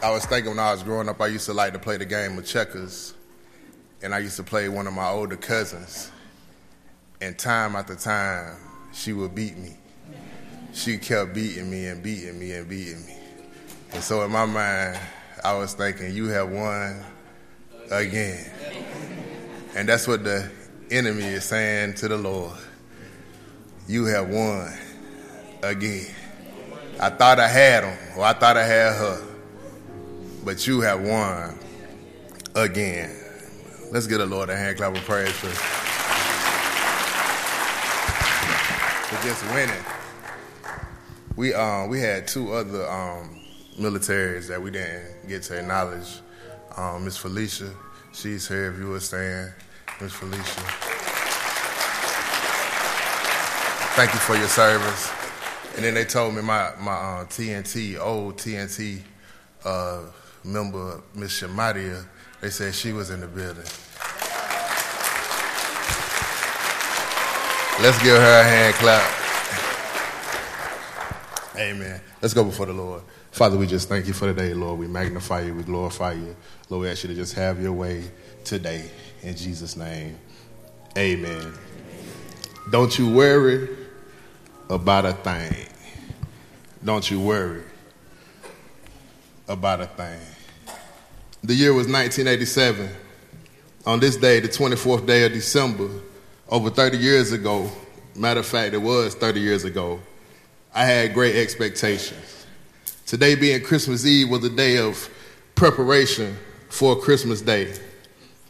I was thinking when I was growing up, I used to like to play the game of checkers, and I used to play one of my older cousins, and time after time, she would beat me. She kept beating me and beating me and beating me, and so in my mind, I was thinking, you have won again, and that's what the enemy is saying to the Lord. You have won again. I thought I had him, or I thought I had her, but you have won again. Let's get a Lord a hand clap of praise for, for just winning. We um we had two other um militaries that we didn't get to acknowledge. Um, Miss Felicia, she's here. If you were staying, Miss Felicia. Thank you for your service. And then they told me my my uh, TNT old TNT uh, member Miss Shamadia. They said she was in the building. Let's give her a hand clap. Amen. Let's go before the Lord. Father, we just thank you for today, Lord. We magnify you, we glorify you. Lord, we ask you to just have your way today. In Jesus' name. Amen. Don't you worry about a thing. Don't you worry about a thing. The year was 1987. On this day, the 24th day of December, over 30 years ago, matter of fact, it was 30 years ago, I had great expectations. Today being Christmas Eve was a day of preparation for Christmas Day.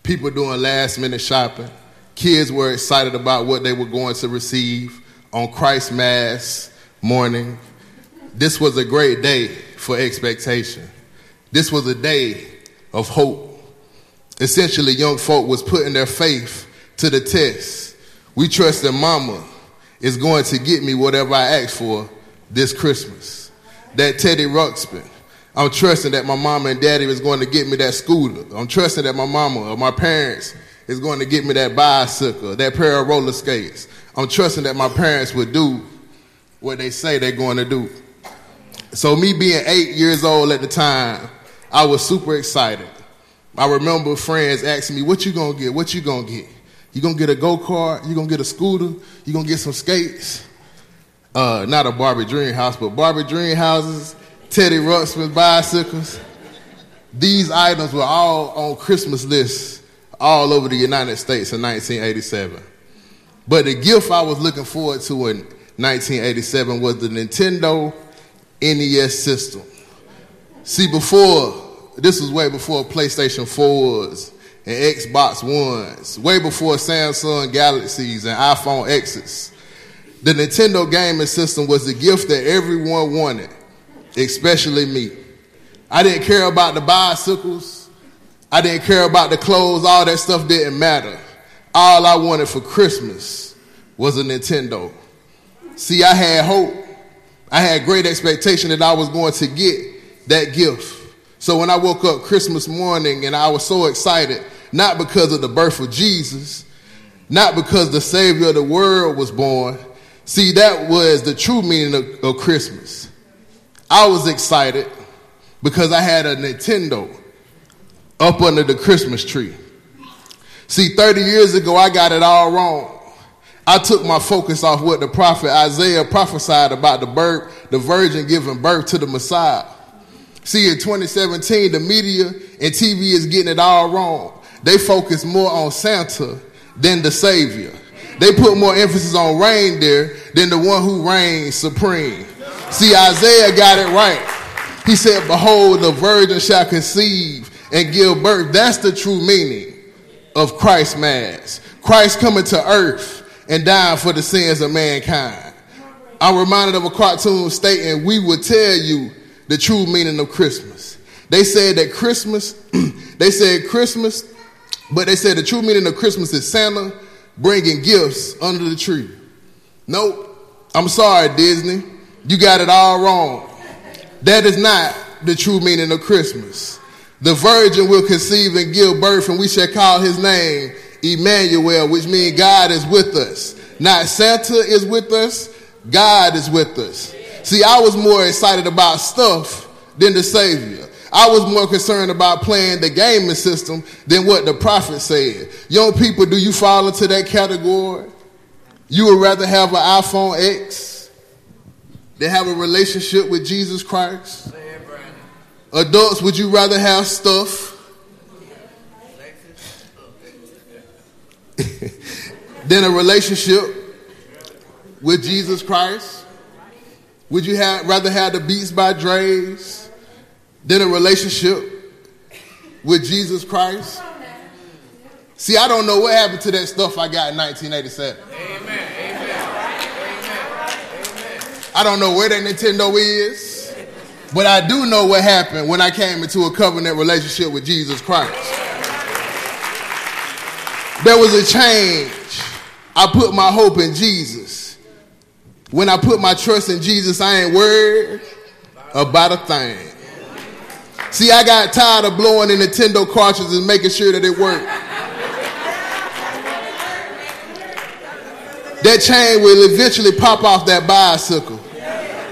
People doing last minute shopping. Kids were excited about what they were going to receive on Christ Mass morning. This was a great day for expectation. This was a day of hope. Essentially, young folk was putting their faith to the test. We trust that mama is going to get me whatever I ask for this Christmas. That Teddy Ruxpin. I'm trusting that my mama and daddy is going to get me that scooter. I'm trusting that my mama or my parents is going to get me that bicycle, that pair of roller skates. I'm trusting that my parents would do what they say they're going to do. So me being eight years old at the time, I was super excited. I remember friends asking me, what you gonna get? What you gonna get? You gonna get a go-kart? You gonna get a scooter? You gonna get some skates? Uh, not a Barbie Dream House, but Barbie Dream Houses, Teddy Ruxpin bicycles. These items were all on Christmas lists all over the United States in 1987. But the gift I was looking forward to in 1987 was the Nintendo NES system. See, before, this was way before PlayStation 4s and Xbox Ones, way before Samsung Galaxies and iPhone X's. The Nintendo gaming system was the gift that everyone wanted, especially me. I didn't care about the bicycles. I didn't care about the clothes. All that stuff didn't matter. All I wanted for Christmas was a Nintendo. See, I had hope. I had great expectation that I was going to get that gift. So when I woke up Christmas morning and I was so excited, not because of the birth of Jesus, not because the Savior of the world was born. See, that was the true meaning of, of Christmas. I was excited because I had a Nintendo up under the Christmas tree. See, 30 years ago, I got it all wrong. I took my focus off what the prophet Isaiah prophesied about the birth, the virgin giving birth to the Messiah. See, in 2017, the media and TV is getting it all wrong. They focus more on Santa than the Savior. They put more emphasis on reindeer than the one who reigns supreme. See, Isaiah got it right. He said, Behold, the virgin shall conceive and give birth. That's the true meaning of Christ's Mass. Christ coming to earth and dying for the sins of mankind. I'm reminded of a cartoon stating, We will tell you the true meaning of Christmas. They said that Christmas, they said Christmas, but they said the true meaning of Christmas is Santa bringing gifts under the tree. Nope. I'm sorry, Disney. You got it all wrong. That is not the true meaning of Christmas. The virgin will conceive and give birth, and we shall call his name Emmanuel, which means God is with us. Not Santa is with us, God is with us. See, I was more excited about stuff than the Savior. I was more concerned about playing the gaming system than what the prophet said. Young people, do you fall into that category? You would rather have an iPhone X than have a relationship with Jesus Christ? Adults, would you rather have stuff than a relationship with Jesus Christ? Would you have, rather have the Beats by Dre's than a relationship with Jesus Christ? See, I don't know what happened to that stuff I got in 1987. I don't know where that Nintendo is, but I do know what happened when I came into a covenant relationship with Jesus Christ. There was a change. I put my hope in Jesus. When I put my trust in Jesus, I ain't worried about a thing. See, I got tired of blowing the Nintendo cartridges and making sure that it worked. That chain will eventually pop off that bicycle.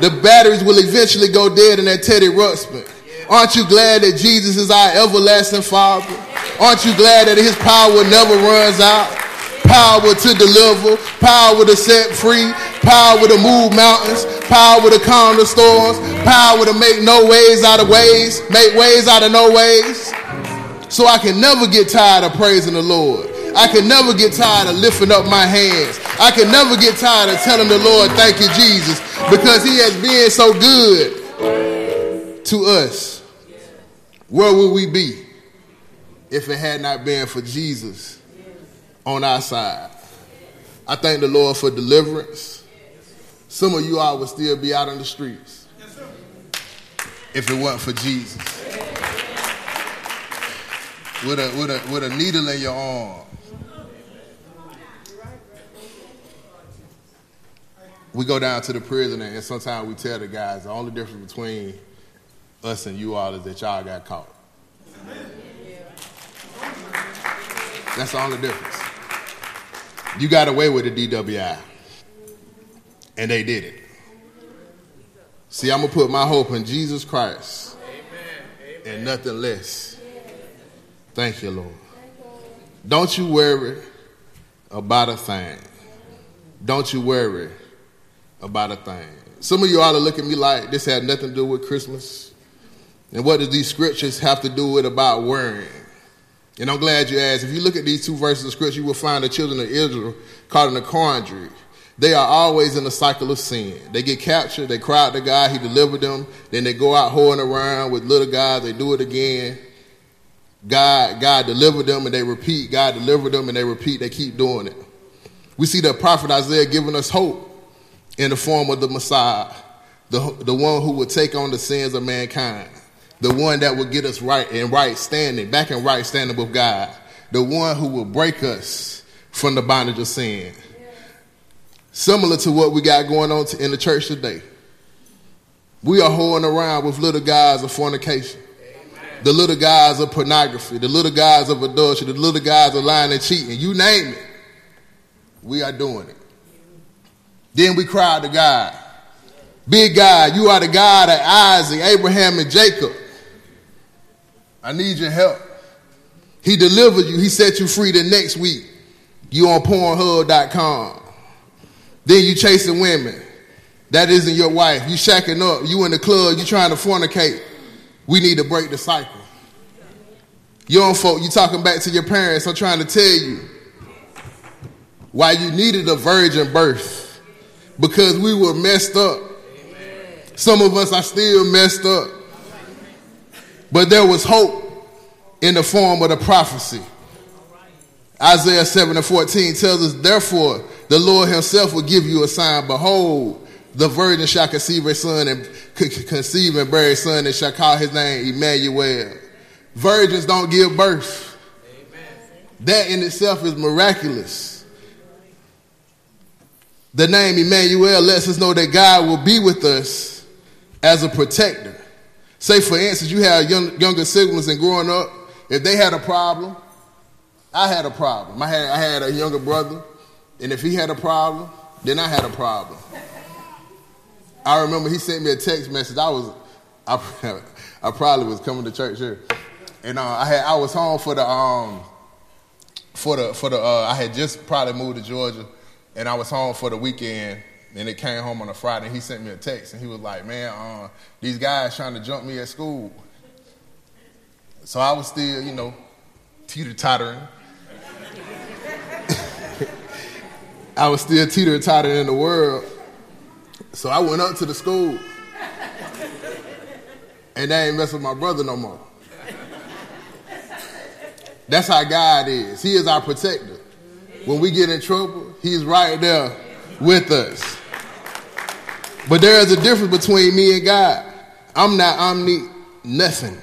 The batteries will eventually go dead in that Teddy Ruxpin. Aren't you glad that Jesus is our everlasting Father? Aren't you glad that his power never runs out? Power to deliver, power to set free, power to move mountains, power to calm the storms, power to make no ways out of ways, make ways out of no ways. So I can never get tired of praising the Lord. I can never get tired of lifting up my hands. I can never get tired of telling the Lord, thank you, Jesus, because he has been so good to us. Where would we be if it had not been for Jesus on our side? I thank the Lord for deliverance. Some of you all would still be out on the streets if it weren't for Jesus. With a, with, a, with a needle in your arm. We go down to the prison and sometimes we tell the guys the only difference between us and you all is that y'all got caught. That's the only difference. You got away with the DWI. And they did it. See, I'm going to put my hope in Jesus Christ and nothing less. Thank you, Lord. Don't you worry about a thing. Don't you worry about a thing. Some of you all are looking at me like this had nothing to do with Christmas. And what do these scriptures have to do with about worrying? And I'm glad you asked. If you look at these two verses of scripture, you will find the children of Israel caught in a quandary. They are always in a cycle of sin. They get captured, they cry out to God, He delivered them, then they go out hoeing around with little guys, they do it again. God, God delivered them and they repeat, God delivered them and they repeat, they keep doing it. We see the prophet Isaiah giving us hope in the form of the Messiah, the, the one who would take on the sins of mankind, the one that will get us right in right standing, back in right standing with God, the one who will break us from the bondage of sin. Similar to what we got going on in the church today. We are holding around with little guys of fornication, the little guys of pornography, the little guys of adultery, the little guys of lying and cheating. You name it. We are doing it. Then we cry to God. Big God, you are the God of Isaac, Abraham, and Jacob. I need your help. He delivered you. He set you free the next week. You on Pornhub.com. Then you chasing women. That isn't your wife. You shacking up. You in the club. You trying to fornicate. We need to break the cycle. Young folk, you talking back to your parents. I'm trying to tell you why you needed a virgin birth. Because we were messed up. Some of us are still messed up. But there was hope in the form of the prophecy. Isaiah 7 and 14 tells us, Therefore, the Lord himself will give you a sign. Behold, the virgin shall conceive a son and conceive and bear a son and shall call his name Emmanuel. Virgins don't give birth. That in itself is miraculous. The name Emmanuel lets us know that God will be with us as a protector. Say, for instance, you have young, younger siblings and growing up, if they had a problem, I had a problem. I had, I had a younger brother, and if he had a problem, then I had a problem. I remember he sent me a text message. I was, I, I probably was coming to church here, and uh, I had I was home for the um for the for the uh, I had just probably moved to Georgia, and I was home for the weekend. And it came home on a Friday. And he sent me a text, and he was like, "Man, uh, these guys trying to jump me at school." So I was still, you know, teeter tottering. I was still teeter tottering in the world. So I went up to the school. And they ain't mess with my brother no more. That's how God is. He is our protector. When we get in trouble, He's right there with us. But there is a difference between me and God. I'm not omni nothing.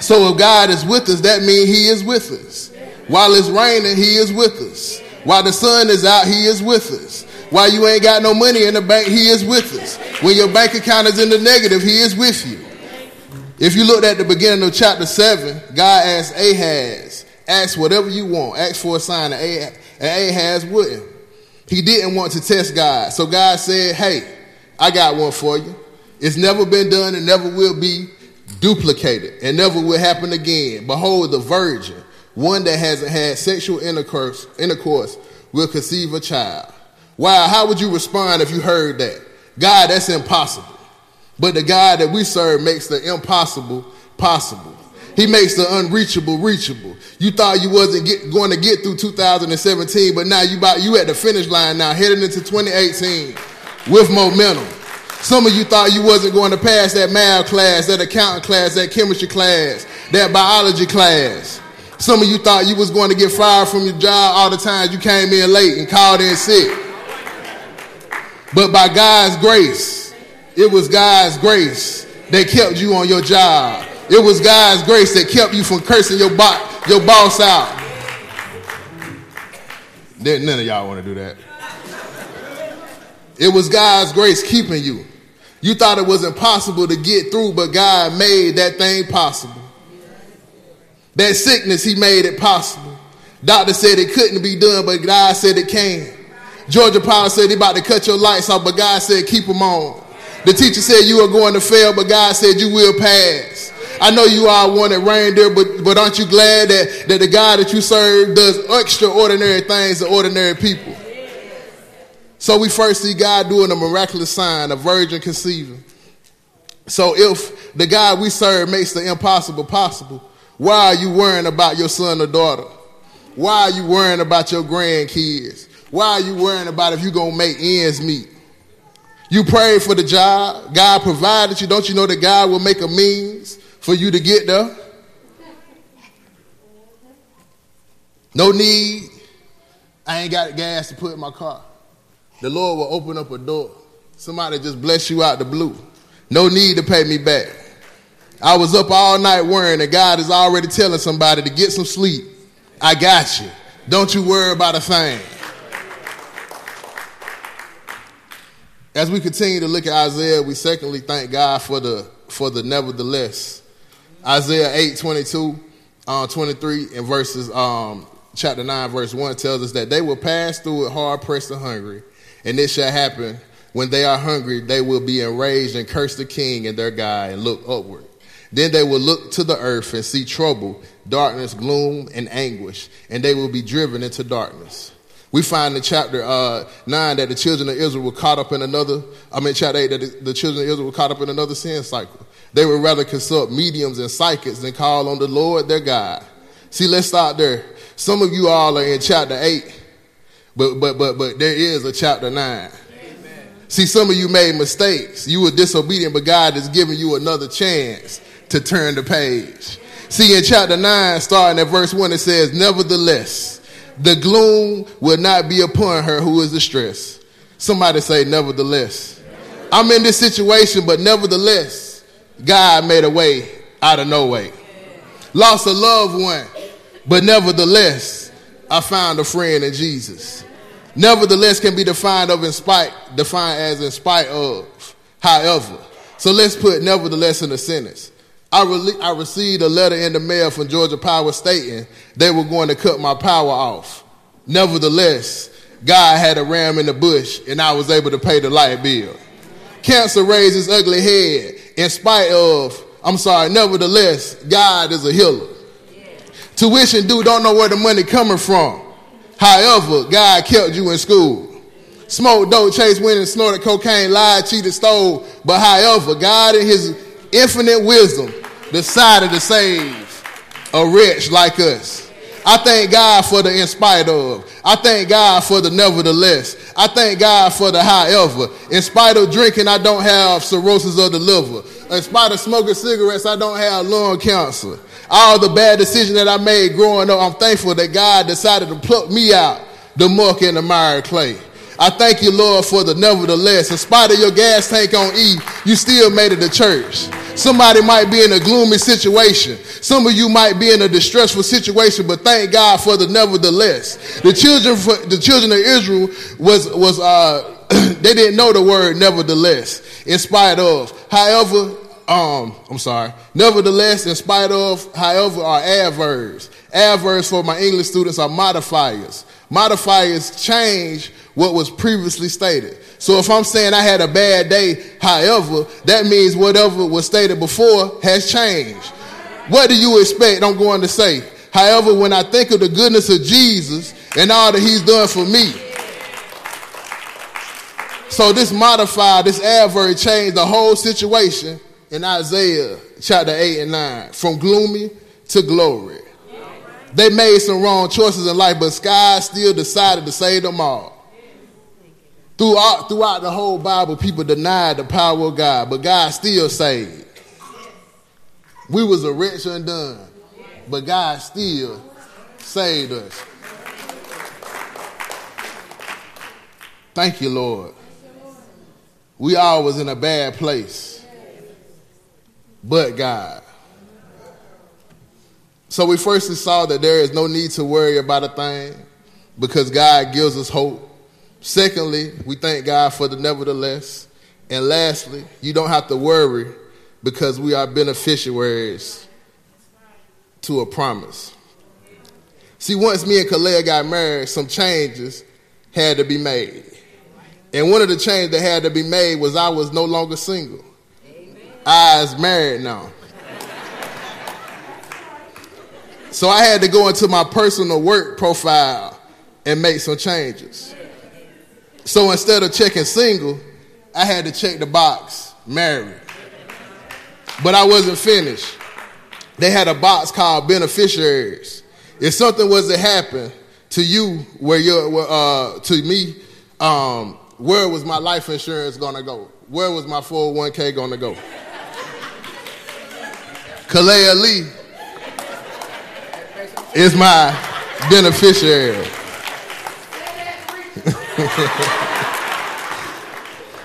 So if God is with us, that means He is with us. While it's raining, He is with us. While the sun is out, He is with us. While you ain't got no money in the bank, He is with us. When your bank account is in the negative, He is with you. If you looked at the beginning of chapter 7, God asked Ahaz, ask whatever you want, ask for a sign, and Ahaz wouldn't. He didn't want to test God. So God said, Hey, I got one for you. It's never been done and never will be duplicated and never will happen again. Behold, the virgin, one that hasn't had sexual intercourse, intercourse will conceive a child. Wow, how would you respond if you heard that? God, that's impossible. But the God that we serve makes the impossible possible. He makes the unreachable reachable. You thought you wasn't get, going to get through 2017, but now you about you at the finish line now, heading into 2018 with momentum. Some of you thought you wasn't going to pass that math class, that accounting class, that chemistry class, that biology class. Some of you thought you was going to get fired from your job all the times you came in late and called in sick. But by God's grace, it was God's grace that kept you on your job. It was God's grace that kept you from cursing your, bo- your boss out. None of y'all want to do that. It was God's grace keeping you. You thought it was impossible to get through, but God made that thing possible. That sickness, He made it possible. Doctor said it couldn't be done, but God said it can. Georgia Power said he about to cut your lights off, but God said keep them on. The teacher said you are going to fail, but God said you will pass. I know you all wanted reindeer, but, but aren't you glad that, that the God that you serve does extraordinary things to ordinary people? So we first see God doing a miraculous sign, a virgin conceiving. So if the God we serve makes the impossible possible, why are you worrying about your son or daughter? Why are you worrying about your grandkids? Why are you worrying about if you're going to make ends meet? You prayed for the job. God provided you. Don't you know that God will make a means for you to get there? No need. I ain't got gas to put in my car. The Lord will open up a door. Somebody just bless you out the blue. No need to pay me back. I was up all night worrying, and God is already telling somebody to get some sleep. I got you. Don't you worry about a thing. As we continue to look at Isaiah, we secondly thank God for the for the nevertheless. Isaiah 8, 22, uh, 23, and verses um, chapter 9, verse 1 tells us that they will pass through it hard pressed and hungry, and it shall happen when they are hungry, they will be enraged and curse the king and their God and look upward. Then they will look to the earth and see trouble, darkness, gloom, and anguish, and they will be driven into darkness. We find in chapter uh, 9 that the children of Israel were caught up in another, I mean, chapter 8, that the children of Israel were caught up in another sin cycle. They would rather consult mediums and psychics than call on the Lord their God. See, let's start there. Some of you all are in chapter 8, but, but, but, but there is a chapter 9. See, some of you made mistakes. You were disobedient, but God is giving you another chance to turn the page. See, in chapter 9, starting at verse 1, it says, Nevertheless, the gloom will not be upon her who is distressed. Somebody say, Nevertheless. I'm in this situation, but nevertheless, God made a way out of no way. Lost a loved one, but nevertheless, I found a friend in Jesus. Nevertheless can be defined of in spite, defined as in spite of. However, so let's put nevertheless in a sentence. I, re- I received a letter in the mail from Georgia Power stating they were going to cut my power off. Nevertheless, God had a ram in the bush and I was able to pay the light bill. Cancer raised ugly head in spite of, I'm sorry, nevertheless, God is a healer. Tuition due don't know where the money coming from. However, God kept you in school. Smoked dope, chased women, snorted cocaine, lied, cheated, stole. But however, God in his infinite wisdom decided to save a wretch like us. I thank God for the in spite of. I thank God for the nevertheless. I thank God for the however. In spite of drinking, I don't have cirrhosis of the liver. In spite of smoking cigarettes, I don't have lung cancer. All the bad decisions that I made growing up, I'm thankful that God decided to pluck me out the muck and the mire clay. I thank you, Lord, for the nevertheless. In spite of your gas tank on E, you still made it to church. Somebody might be in a gloomy situation. Some of you might be in a distressful situation, but thank God for the nevertheless. The children, for, the children of Israel was was uh, they didn't know the word nevertheless. In spite of, however, um, I'm sorry. Nevertheless, in spite of, however, are adverbs. Adverbs for my English students are modifiers. Modifiers change what was previously stated. So if I'm saying I had a bad day, however, that means whatever was stated before has changed. What do you expect I'm going to say? However, when I think of the goodness of Jesus and all that he's done for me, so this modifier, this adverb changed the whole situation in Isaiah chapter 8 and 9 from gloomy to glory. They made some wrong choices in life, but God still decided to save them all. Throughout, throughout the whole Bible, people denied the power of God, but God still saved. We was a rich undone, but God still saved us. Thank you, Lord. We all was in a bad place, but God. So we first saw that there is no need to worry about a thing because God gives us hope. Secondly, we thank God for the nevertheless. And lastly, you don't have to worry because we are beneficiaries to a promise. See, once me and Kalea got married, some changes had to be made. And one of the changes that had to be made was I was no longer single. I was married now. so I had to go into my personal work profile and make some changes. So instead of checking single, I had to check the box married. But I wasn't finished. They had a box called beneficiaries. If something was to happen to you, where you're, uh, to me, um, where was my life insurance gonna go? Where was my 401k gonna go? Kalea Lee is my beneficiary.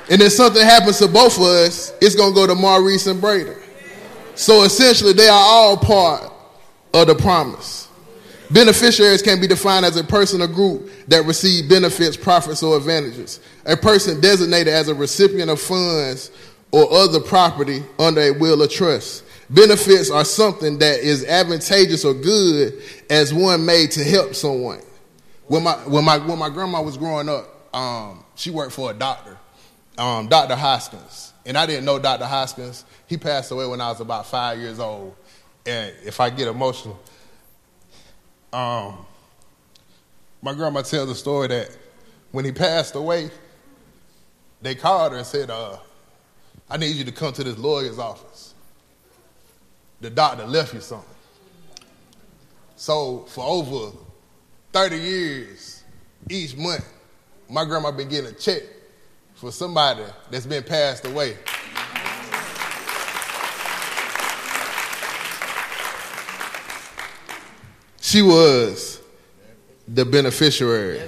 and if something happens to both of us, it's going to go to Maurice and Brady. So essentially, they are all part of the promise. Beneficiaries can be defined as a person or group that receive benefits, profits, or advantages. A person designated as a recipient of funds or other property under a will or trust. Benefits are something that is advantageous or good as one made to help someone. When my when my when my grandma was growing up, um, she worked for a doctor, um, Dr. Hoskins, and I didn't know Dr. Hoskins. He passed away when I was about five years old, and if I get emotional, um, my grandma tells the story that when he passed away, they called her and said, uh, "I need you to come to this lawyer's office. The doctor left you something." So for over 30 years, each month, my grandma been getting a check for somebody that's been passed away. She was the beneficiary.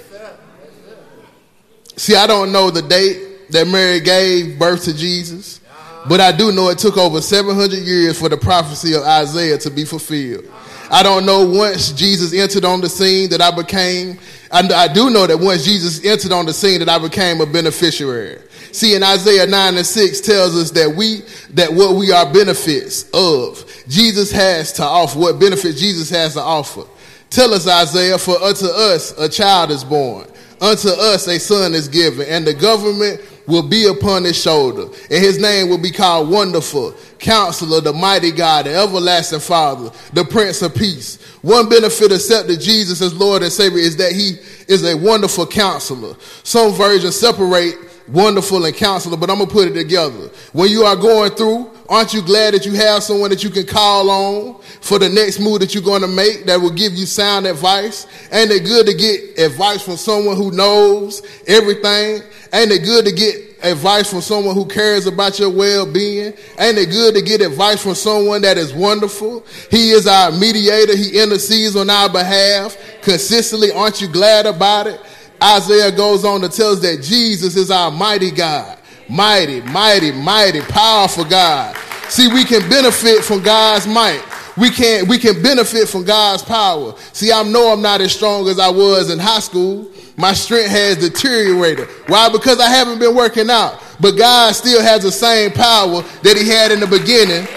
See, I don't know the date that Mary gave birth to Jesus, uh-huh. but I do know it took over 700 years for the prophecy of Isaiah to be fulfilled. I don't know once Jesus entered on the scene that I became, I, I do know that once Jesus entered on the scene that I became a beneficiary. See, in Isaiah 9 and 6 tells us that we, that what we are benefits of, Jesus has to offer, what benefits Jesus has to offer. Tell us, Isaiah, for unto us a child is born, unto us a son is given, and the government will be upon his shoulder, and his name will be called Wonderful, Counselor, the Mighty God, the Everlasting Father, the Prince of Peace. One benefit accepted Jesus as Lord and Savior is that he is a wonderful counselor. Some versions separate wonderful and counselor, but I'm gonna put it together. When you are going through, aren't you glad that you have someone that you can call on for the next move that you're gonna make that will give you sound advice? Ain't it good to get advice from someone who knows everything? Ain't it good to get advice from someone who cares about your well-being? Ain't it good to get advice from someone that is wonderful? He is our mediator. He intercedes on our behalf consistently. Aren't you glad about it? Isaiah goes on to tell us that Jesus is our mighty God. Mighty, mighty, mighty, powerful God. See, we can benefit from God's might. We can we can benefit from God's power. See, I know I'm not as strong as I was in high school. My strength has deteriorated. Why? Because I haven't been working out. But God still has the same power that He had in the beginning.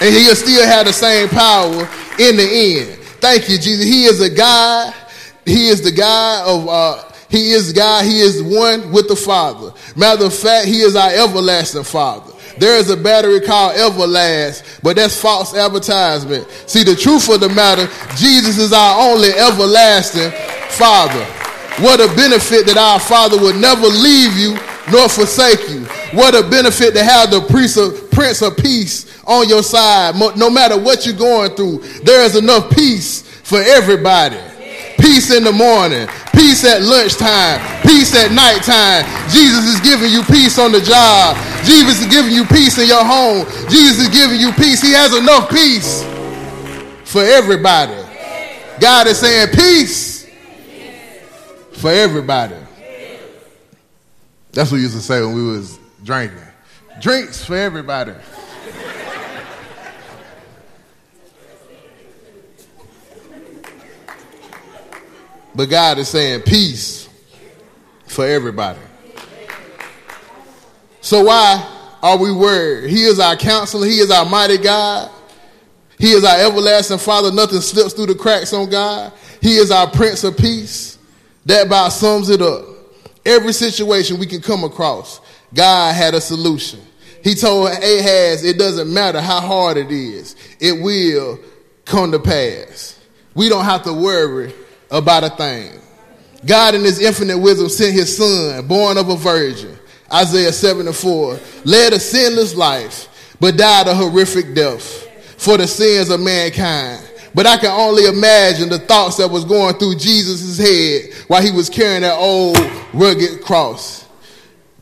And He'll still have the same power in the end. Thank you, Jesus. He is a God he is the guy of, uh, he is God. He is one with the Father. Matter of fact, he is our everlasting Father. There is a battery called Everlast, but that's false advertisement. See, the truth of the matter, Jesus is our only everlasting Father. What a benefit that our Father would never leave you nor forsake you. What a benefit to have the Prince of, Prince of Peace on your side. No matter what you're going through, there is enough peace for everybody peace in the morning, peace at lunchtime, peace at nighttime. Jesus is giving you peace on the job. Jesus is giving you peace in your home. Jesus is giving you peace. He has enough peace for everybody. God is saying peace for everybody. That's what we used to say when we was drinking. Drinks for everybody. But God is saying peace for everybody. So why are we worried? He is our counselor. He is our mighty God. He is our everlasting Father. Nothing slips through the cracks on God. He is our Prince of Peace. That about sums it up. Every situation we can come across, God had a solution. He told Ahaz, it doesn't matter how hard it is, it will come to pass. We don't have to worry about a thing. God in his infinite wisdom sent his son, born of a virgin, Isaiah 7 and 4, led a sinless life, but died a horrific death for the sins of mankind. But I can only imagine the thoughts that was going through Jesus' head while he was carrying that old rugged cross.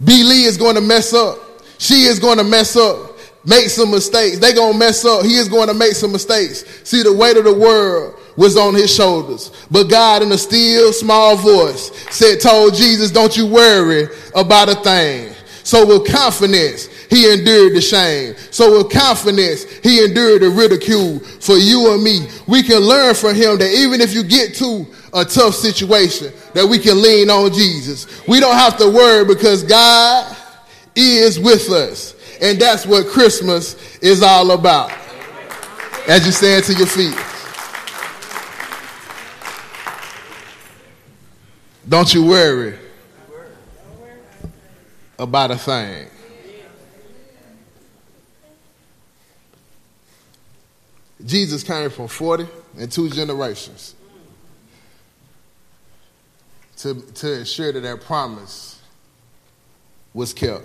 B. Lee is going to mess up. She is going to mess up, make some mistakes. They going to mess up. He is going to make some mistakes. See, the weight of the world was on his shoulders. But God in a still small voice said, told Jesus, don't you worry about a thing. So with confidence, he endured the shame. So with confidence, he endured the ridicule for you and me. We can learn from him that even if you get to a tough situation, that we can lean on Jesus. We don't have to worry because God is with us. And that's what Christmas is all about. As you stand to your feet. Don't you worry about a thing. Jesus came from 40 and two generations to, to ensure that that promise was kept.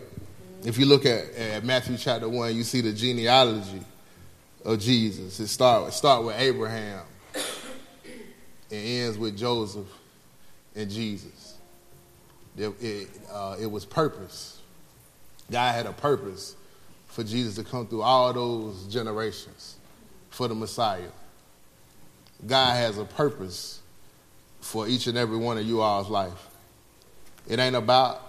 If you look at, at Matthew chapter 1, you see the genealogy of Jesus. It starts start with Abraham and ends with Joseph and Jesus. It, it, uh, it was purpose. God had a purpose for Jesus to come through all those generations for the Messiah. God has a purpose for each and every one of you all's life. It ain't about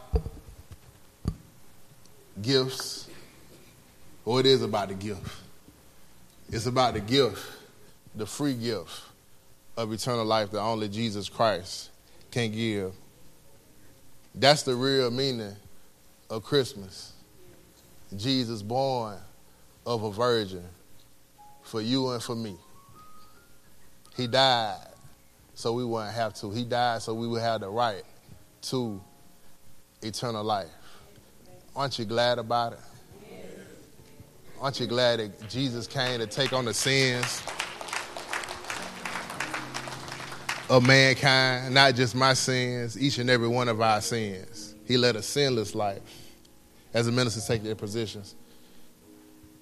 gifts, or it is about the gift. It's about the gift, the free gift of eternal life that only Jesus Christ can give. That's the real meaning of Christmas. Jesus born of a virgin for you and for me. He died so we wouldn't have to. He died so we would have the right to eternal life. Aren't you glad about it? Aren't you glad that Jesus came to take on the sins of mankind, not just my sins, each and every one of our sins? He led a sinless life as the ministers take their positions.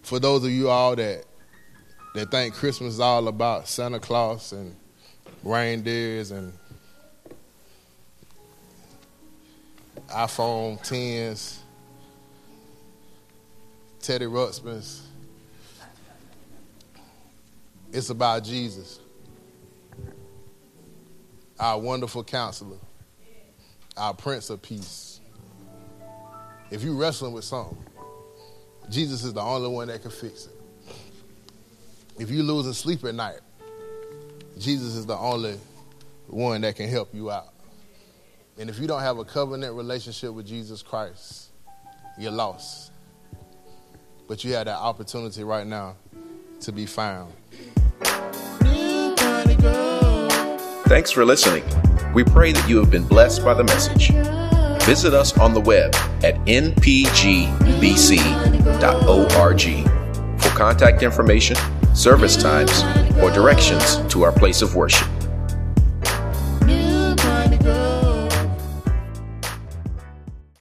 For those of you all that that think Christmas is all about Santa Claus and reindeers and iPhone 10s, Teddy Ruxpins. It's about Jesus, our wonderful counselor, our Prince of Peace. If you're wrestling with something, Jesus is the only one that can fix it. If you're losing sleep at night, Jesus is the only one that can help you out. And if you don't have a covenant relationship with Jesus Christ, you're lost. But you have that opportunity right now to be found. Thanks for listening. We pray that you have been blessed by the message. Visit us on the web at npgbc.org for contact information, service times, or directions to our place of worship.